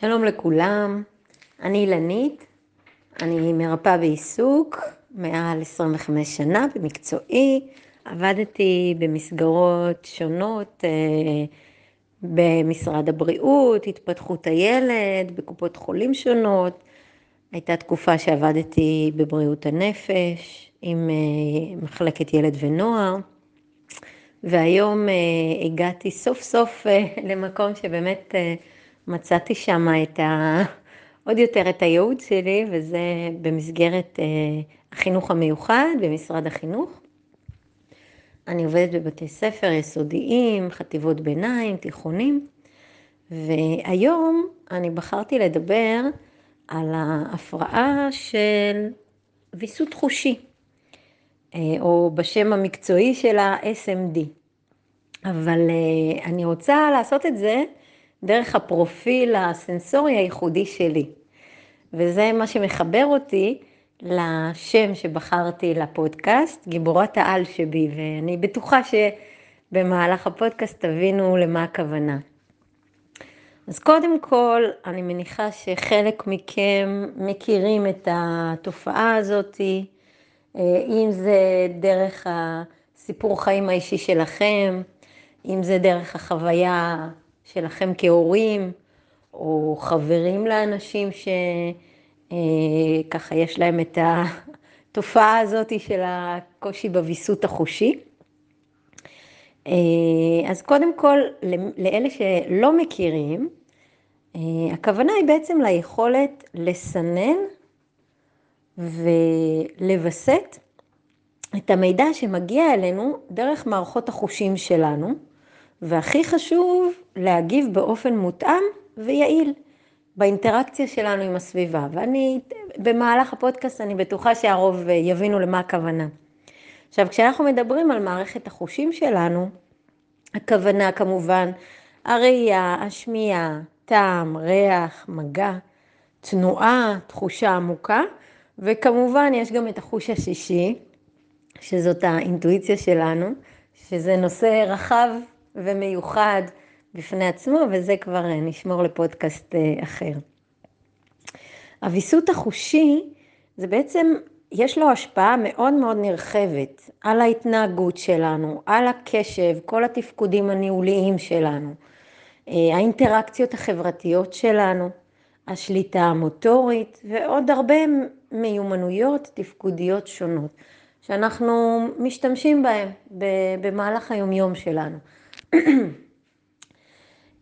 שלום לכולם, אני אילנית, אני מרפאה בעיסוק מעל 25 שנה במקצועי, עבדתי במסגרות שונות אה, במשרד הבריאות, התפתחות הילד, בקופות חולים שונות, הייתה תקופה שעבדתי בבריאות הנפש עם אה, מחלקת ילד ונוער, והיום אה, הגעתי סוף סוף למקום שבאמת מצאתי שם את ה... עוד יותר את הייעוד שלי, וזה במסגרת אה, החינוך המיוחד במשרד החינוך. אני עובדת בבתי ספר יסודיים, חטיבות ביניים, תיכונים, והיום אני בחרתי לדבר על ההפרעה של ויסות חושי, אה, או בשם המקצועי של ה-SMD. אבל אה, אני רוצה לעשות את זה דרך הפרופיל הסנסורי הייחודי שלי. וזה מה שמחבר אותי לשם שבחרתי לפודקאסט, גיבורת העל שבי, ואני בטוחה שבמהלך הפודקאסט תבינו למה הכוונה. אז קודם כל, אני מניחה שחלק מכם מכירים את התופעה הזאת, אם זה דרך הסיפור חיים האישי שלכם, אם זה דרך החוויה שלכם כהורים, או חברים לאנשים שככה אה, יש להם את התופעה הזאת של הקושי בוויסות החושי. אה, אז קודם כל, לאלה שלא מכירים, אה, הכוונה היא בעצם ליכולת לסנן ולווסת את המידע שמגיע אלינו דרך מערכות החושים שלנו, והכי חשוב, להגיב באופן מותאם ויעיל באינטראקציה שלנו עם הסביבה. ואני, במהלך הפודקאסט אני בטוחה שהרוב יבינו למה הכוונה. עכשיו, כשאנחנו מדברים על מערכת החושים שלנו, הכוונה כמובן, הראייה, השמיעה, טעם, ריח, מגע, תנועה, תחושה עמוקה, וכמובן יש גם את החוש השישי, שזאת האינטואיציה שלנו, שזה נושא רחב ומיוחד בפני עצמו, וזה כבר אה, נשמור לפודקאסט אה, אחר. הוויסות החושי זה בעצם, יש לו השפעה מאוד מאוד נרחבת על ההתנהגות שלנו, על הקשב, כל התפקודים הניהוליים שלנו, אה, האינטראקציות החברתיות שלנו, השליטה המוטורית ועוד הרבה מיומנויות תפקודיות שונות שאנחנו משתמשים בהן במהלך היומיום שלנו.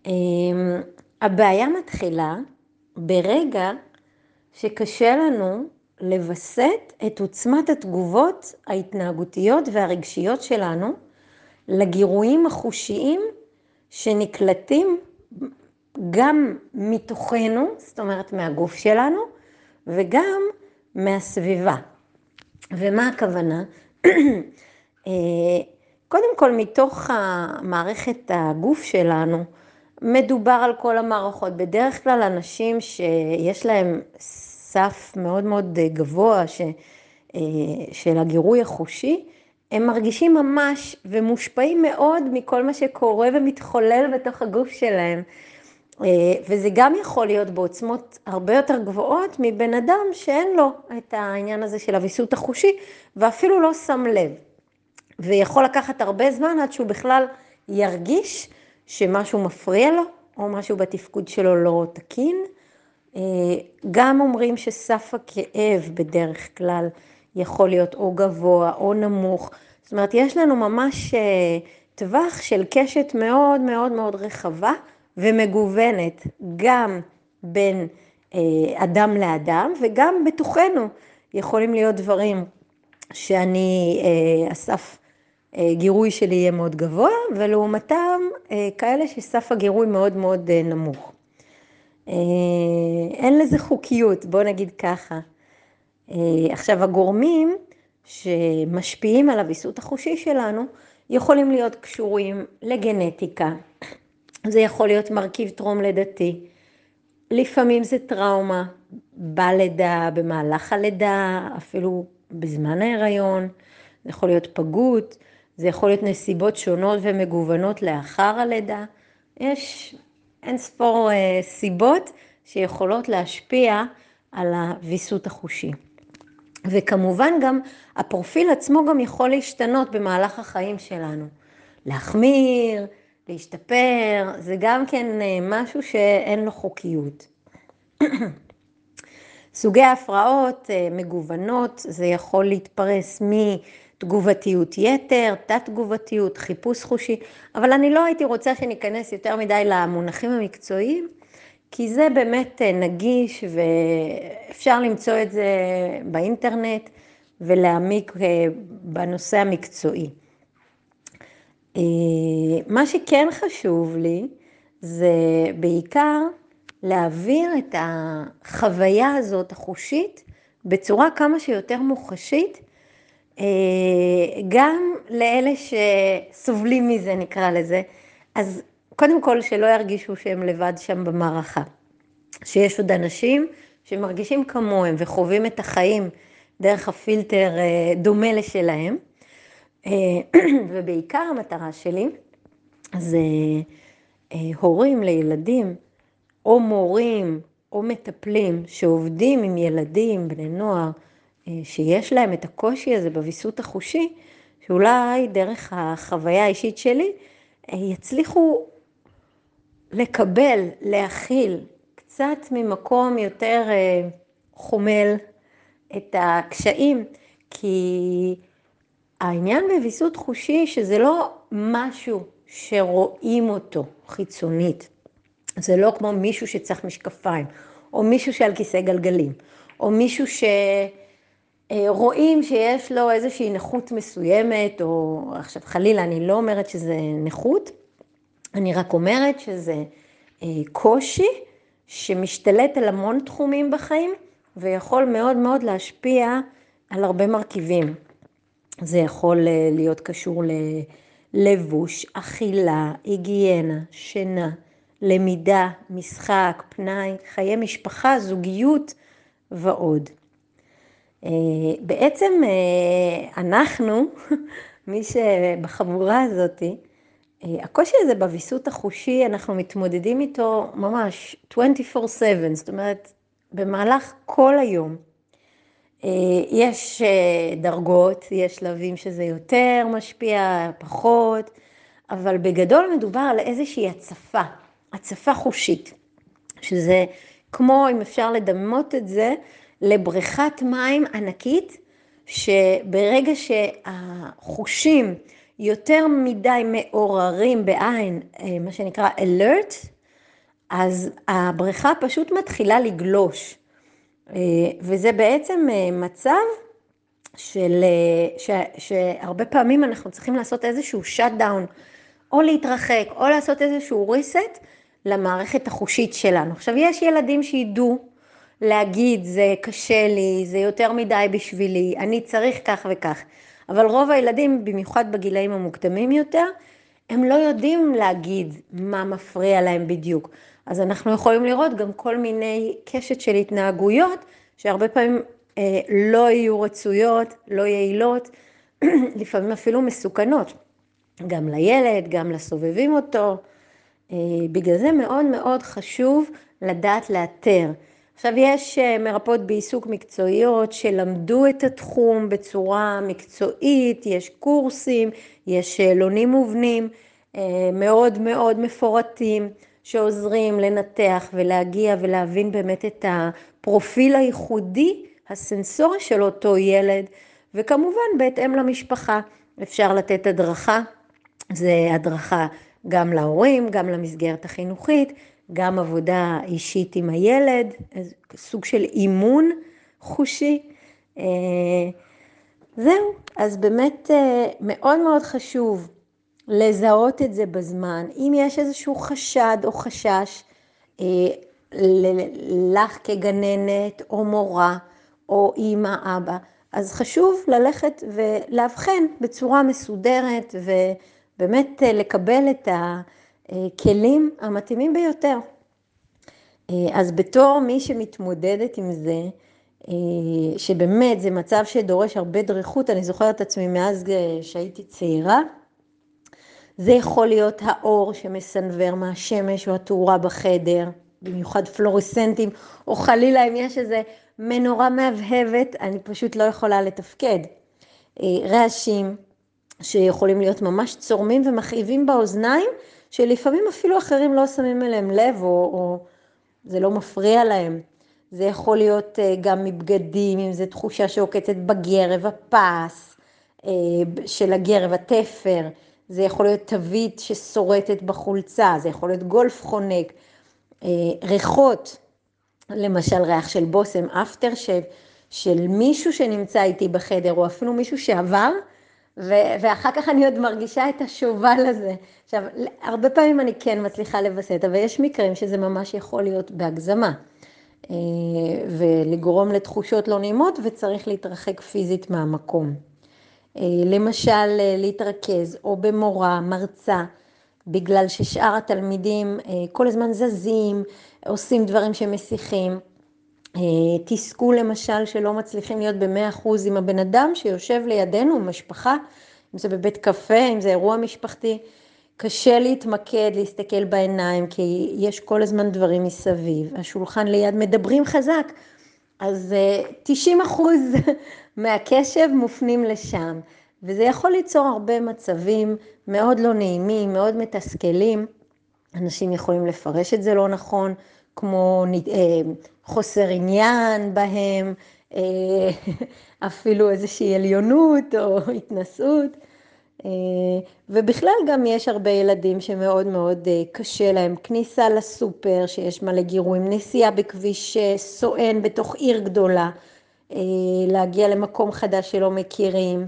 אמ, הבעיה מתחילה ברגע שקשה לנו לווסת את עוצמת התגובות ההתנהגותיות והרגשיות שלנו לגירויים החושיים שנקלטים גם מתוכנו, זאת אומרת מהגוף שלנו, וגם מהסביבה. ומה הכוונה? קודם כל, מתוך מערכת הגוף שלנו, מדובר על כל המערכות. בדרך כלל אנשים שיש להם סף מאוד מאוד גבוה ש, אה, של הגירוי החושי, הם מרגישים ממש ומושפעים מאוד מכל מה שקורה ומתחולל בתוך הגוף שלהם. אה, וזה גם יכול להיות בעוצמות הרבה יותר גבוהות מבן אדם שאין לו את העניין הזה של הוויסות החושי ואפילו לא שם לב. ויכול לקחת הרבה זמן עד שהוא בכלל ירגיש שמשהו מפריע לו, או משהו בתפקוד שלו לא תקין. אה, גם אומרים שסף הכאב בדרך כלל יכול להיות או גבוה או נמוך. זאת אומרת, יש לנו ממש אה, טווח של קשת מאוד מאוד מאוד רחבה ומגוונת, גם בין אה, אדם לאדם וגם בתוכנו יכולים להיות דברים שאני, הסף אה, גירוי שלי יהיה מאוד גבוה, ולעומתם אה, כאלה שסף הגירוי מאוד מאוד אה, נמוך. אין לזה חוקיות, בוא נגיד ככה. עכשיו, הגורמים שמשפיעים על הוויסות החושי שלנו, יכולים להיות קשורים לגנטיקה. זה יכול להיות מרכיב טרום לידתי. לפעמים זה טראומה בלידה, במהלך הלידה, אפילו בזמן ההיריון. זה יכול להיות פגות, זה יכול להיות נסיבות שונות ומגוונות לאחר הלידה. יש אין ספור אה, סיבות שיכולות להשפיע על הוויסות החושי. וכמובן גם הפרופיל עצמו גם יכול להשתנות במהלך החיים שלנו. להחמיר, להשתפר, זה גם כן אה, משהו שאין לו חוקיות. סוגי ההפרעות אה, מגוונות, זה יכול להתפרס מתגובתיות יתר, תת-תגובתיות, חיפוש חושי, אבל אני לא הייתי רוצה שניכנס יותר מדי למונחים המקצועיים, כי זה באמת אה, נגיש ואפשר למצוא את זה באינטרנט ולהעמיק בנושא המקצועי. מה שכן חשוב לי זה בעיקר להעביר את החוויה הזאת החושית בצורה כמה שיותר מוחשית, גם לאלה שסובלים מזה נקרא לזה, אז קודם כל שלא ירגישו שהם לבד שם במערכה, שיש עוד אנשים שמרגישים כמוהם וחווים את החיים דרך הפילטר דומה לשלהם. ובעיקר המטרה שלי זה הורים לילדים, או מורים, או מטפלים שעובדים עם ילדים, בני נוער, שיש להם את הקושי הזה בוויסות החושי, שאולי דרך החוויה האישית שלי יצליחו לקבל, להכיל, קצת ממקום יותר חומל את הקשיים, כי העניין בוויסות חושי שזה לא משהו שרואים אותו חיצונית. זה לא כמו מישהו שצריך משקפיים, או מישהו שעל כיסא גלגלים, או מישהו שרואים שיש לו איזושהי נכות מסוימת, או עכשיו חלילה, אני לא אומרת שזה נכות, אני רק אומרת שזה קושי שמשתלט על המון תחומים בחיים, ויכול מאוד מאוד להשפיע על הרבה מרכיבים. זה יכול להיות קשור ללבוש, אכילה, היגיינה, שינה, למידה, משחק, פנאי, חיי משפחה, זוגיות ועוד. בעצם אנחנו, מי שבחבורה הזאתי, הקושי הזה בוויסות החושי, אנחנו מתמודדים איתו ממש 24/7, זאת אומרת, במהלך כל היום. יש דרגות, יש שלבים שזה יותר משפיע, פחות, אבל בגדול מדובר על איזושהי הצפה, הצפה חושית, שזה כמו, אם אפשר לדמות את זה, לבריכת מים ענקית, שברגע שהחושים יותר מדי מעוררים בעין, מה שנקרא alert, אז הבריכה פשוט מתחילה לגלוש. וזה בעצם מצב של, ש, שהרבה פעמים אנחנו צריכים לעשות איזשהו shut down, או להתרחק, או לעשות איזשהו reset למערכת החושית שלנו. עכשיו, יש ילדים שידעו להגיד, זה קשה לי, זה יותר מדי בשבילי, אני צריך כך וכך, אבל רוב הילדים, במיוחד בגילאים המוקדמים יותר, הם לא יודעים להגיד מה מפריע להם בדיוק. אז אנחנו יכולים לראות גם כל מיני קשת של התנהגויות, שהרבה פעמים אה, לא יהיו רצויות, לא יעילות, לפעמים אפילו מסוכנות, גם לילד, גם לסובבים אותו. אה, בגלל זה מאוד מאוד חשוב לדעת לאתר. עכשיו יש מרפאות בעיסוק מקצועיות שלמדו את התחום בצורה מקצועית, יש קורסים, יש שאלונים מובנים מאוד מאוד מפורטים. שעוזרים לנתח ולהגיע ולהבין באמת את הפרופיל הייחודי, הסנסורי של אותו ילד, וכמובן בהתאם למשפחה אפשר לתת הדרכה, זה הדרכה גם להורים, גם למסגרת החינוכית, גם עבודה אישית עם הילד, סוג של אימון חושי. זהו, אז באמת מאוד מאוד חשוב לזהות את זה בזמן. אם יש איזשהו חשד או חשש לך כגננת או מורה או אימא, אבא, אז חשוב ללכת ולאבחן בצורה מסודרת ובאמת לקבל את הכלים המתאימים ביותר. אז בתור מי שמתמודדת עם זה, שבאמת זה מצב שדורש הרבה דריכות, אני זוכרת את עצמי מאז שהייתי צעירה, זה יכול להיות האור שמסנוור מהשמש או התאורה בחדר, במיוחד פלורסנטים, או חלילה אם יש איזה מנורה מהבהבת, אני פשוט לא יכולה לתפקד. אה, רעשים שיכולים להיות ממש צורמים ומכאיבים באוזניים, שלפעמים אפילו אחרים לא שמים אליהם לב, או, או זה לא מפריע להם. זה יכול להיות אה, גם מבגדים, אם זו תחושה שעוקצת בגרב, הפס אה, של הגרב, התפר, זה יכול להיות תווית ששורטת בחולצה, זה יכול להיות גולף חונק, אה, ריחות, למשל ריח של בושם, אפטר שב, של מישהו שנמצא איתי בחדר, או אפילו מישהו שעבר, ו- ואחר כך אני עוד מרגישה את השובל הזה. עכשיו, הרבה פעמים אני כן מצליחה לווסת, אבל יש מקרים שזה ממש יכול להיות בהגזמה. אה, ולגרום לתחושות לא נעימות וצריך להתרחק פיזית מהמקום. אה, למשל, אה, להתרכז או במורה, מרצה, בגלל ששאר התלמידים כל הזמן זזים, עושים דברים שמסיחים. תסכול למשל שלא מצליחים להיות במאה אחוז עם הבן אדם שיושב לידינו, משפחה, אם זה בבית קפה, אם זה אירוע משפחתי. קשה להתמקד, להסתכל בעיניים, כי יש כל הזמן דברים מסביב. השולחן ליד מדברים חזק, אז 90 אה, אחוז מהקשב מופנים לשם, וזה יכול ליצור הרבה מצבים מאוד לא נעימים, מאוד מתסכלים. אנשים יכולים לפרש את זה לא נכון, כמו אה, חוסר עניין בהם, אה, אפילו איזושהי עליונות או התנשאות. אה, ובכלל גם יש הרבה ילדים שמאוד מאוד קשה להם, כניסה לסופר שיש מלא גירויים, נסיעה בכביש סואן בתוך עיר גדולה, להגיע למקום חדש שלא מכירים,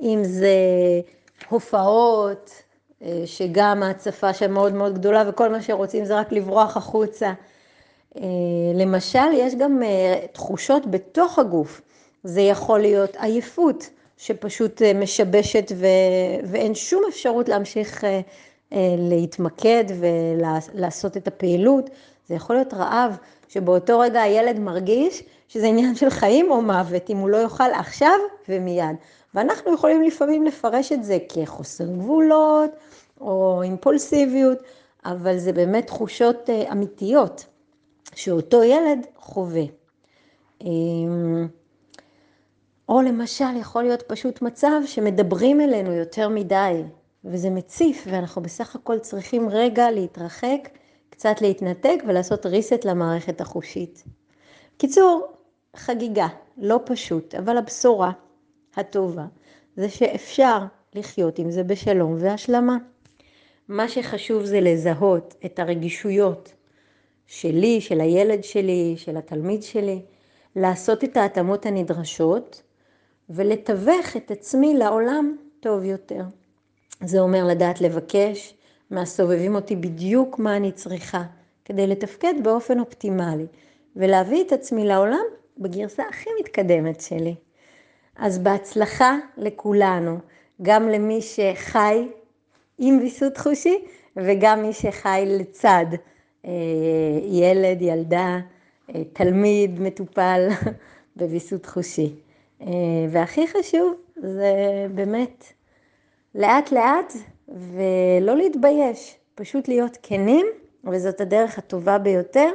אם זה הופעות, שגם ההצפה שם מאוד מאוד גדולה וכל מה שרוצים זה רק לברוח החוצה. למשל, יש גם תחושות בתוך הגוף, זה יכול להיות עייפות. שפשוט אה, משבשת ו... ואין שום אפשרות להמשיך אה, אה, להתמקד ולעשות את הפעילות. זה יכול להיות רעב, שבאותו רגע הילד מרגיש שזה עניין של חיים או מוות, אם הוא לא יאכל עכשיו ומיד. ואנחנו יכולים לפעמים לפרש את זה כחוסר גבולות או אימפולסיביות, אבל זה באמת תחושות אמיתיות שאותו ילד חווה. אמ, או למשל, יכול להיות פשוט מצב שמדברים אלינו יותר מדי, וזה מציף, ואנחנו בסך הכל צריכים רגע להתרחק, קצת להתנתק ולעשות reset למערכת החושית. קיצור, חגיגה, לא פשוט, אבל הבשורה הטובה זה שאפשר לחיות עם זה בשלום והשלמה. מה שחשוב זה לזהות את הרגישויות שלי, של הילד שלי, של התלמיד שלי, לעשות את ההתאמות הנדרשות ולתווך את עצמי לעולם טוב יותר. זה אומר לדעת לבקש מהסובבים אותי בדיוק מה אני צריכה, כדי לתפקד באופן אופטימלי, ולהביא את עצמי לעולם בגרסה הכי מתקדמת שלי. אז בהצלחה לכולנו, גם למי שחי עם ויסות חושי, וגם מי שחי לצד אה, ילד, ילדה, אה, תלמיד, מטופל בוויסות חושי. אה, והכי חשוב זה באמת לאט לאט ולא להתבייש, פשוט להיות כנים, וזאת הדרך הטובה ביותר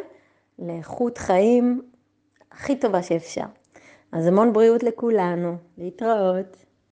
לאיכות חיים הכי טובה שאפשר. אז המון בריאות לכולנו, להתראות.